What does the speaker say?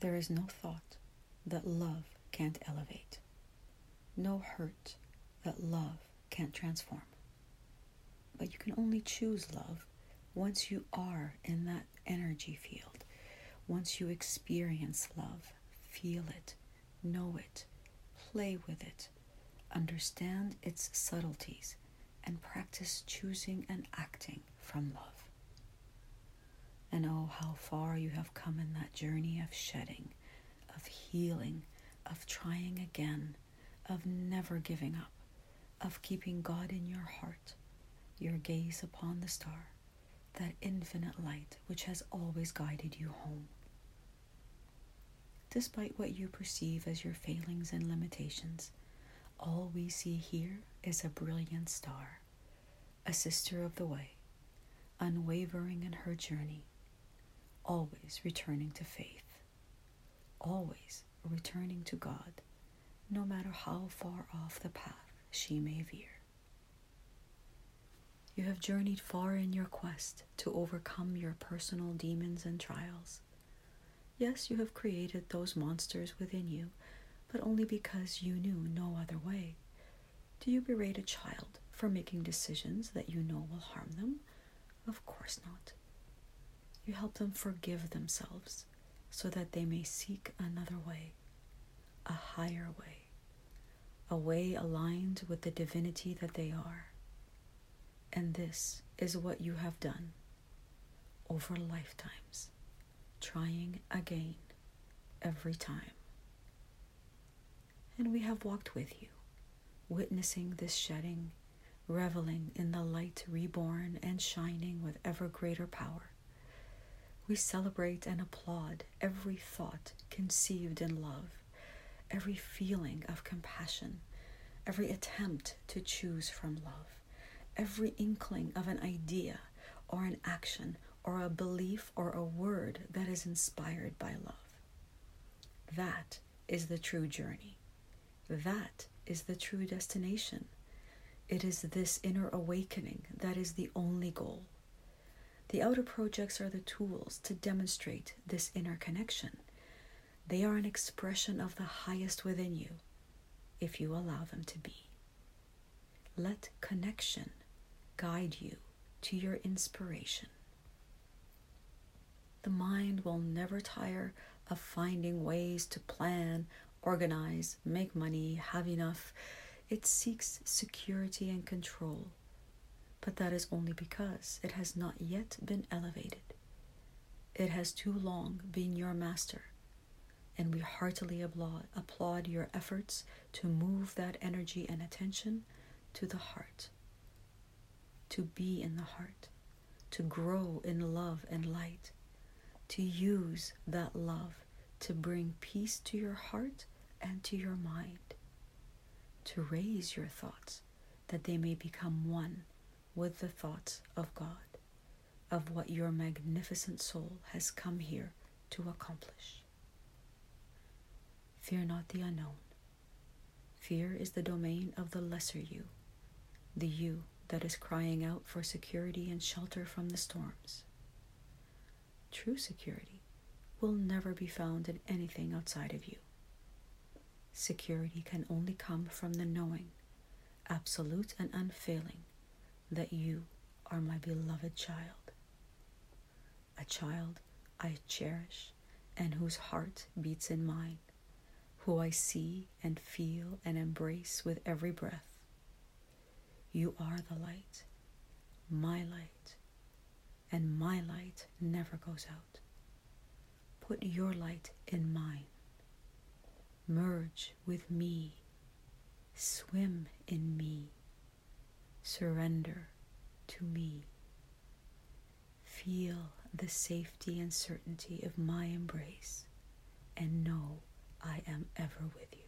There is no thought that love can't elevate, no hurt that love can't transform. But you can only choose love once you are in that energy field, once you experience love, feel it, know it, play with it, understand its subtleties, and practice choosing and acting from love. And oh, how far you have come in that journey of shedding, of healing, of trying again, of never giving up, of keeping God in your heart, your gaze upon the star, that infinite light which has always guided you home. Despite what you perceive as your failings and limitations, all we see here is a brilliant star, a sister of the way, unwavering in her journey, always returning to faith, always returning to God, no matter how far off the path she may veer. You have journeyed far in your quest to overcome your personal demons and trials. Yes, you have created those monsters within you, but only because you knew no other way. Do you berate a child for making decisions that you know will harm them? Of course not. You help them forgive themselves so that they may seek another way, a higher way, a way aligned with the divinity that they are. And this is what you have done over lifetimes, trying again every time. And we have walked with you, witnessing this shedding, reveling in the light reborn and shining with ever greater power. We celebrate and applaud every thought conceived in love, every feeling of compassion, every attempt to choose from love every inkling of an idea or an action or a belief or a word that is inspired by love. That is the true journey. That is the true destination. It is this inner awakening that is the only goal. The outer projects are the tools to demonstrate this inner connection. They are an expression of the highest within you, if you allow them to be. Let connection guide you to your inspiration. The mind will never tire of finding ways to plan, organize, make money, have enough. It seeks security and control, but that is only because it has not yet been elevated. It has too long been your master, and we heartily applaud, applaud your efforts to move that energy and attention to the heart to be in the heart, to grow in love and light, to use that love to bring peace to your heart and to your mind, to raise your thoughts that they may become one with the thoughts of God, of what your magnificent soul has come here to accomplish. Fear not the unknown. Fear is the domain of the lesser you, the you that is crying out for security and shelter from the storms. True security will never be found in anything outside of you. Security can only come from the knowing, absolute and unfailing, that you are my beloved child. A child I cherish and whose heart beats in mine, who I see and feel and embrace with every breath you are the light, my light, and my light never goes out. Put your light in mine. Merge with me. Swim in me. Surrender to me. Feel the safety and certainty of my embrace, and know I am ever with you.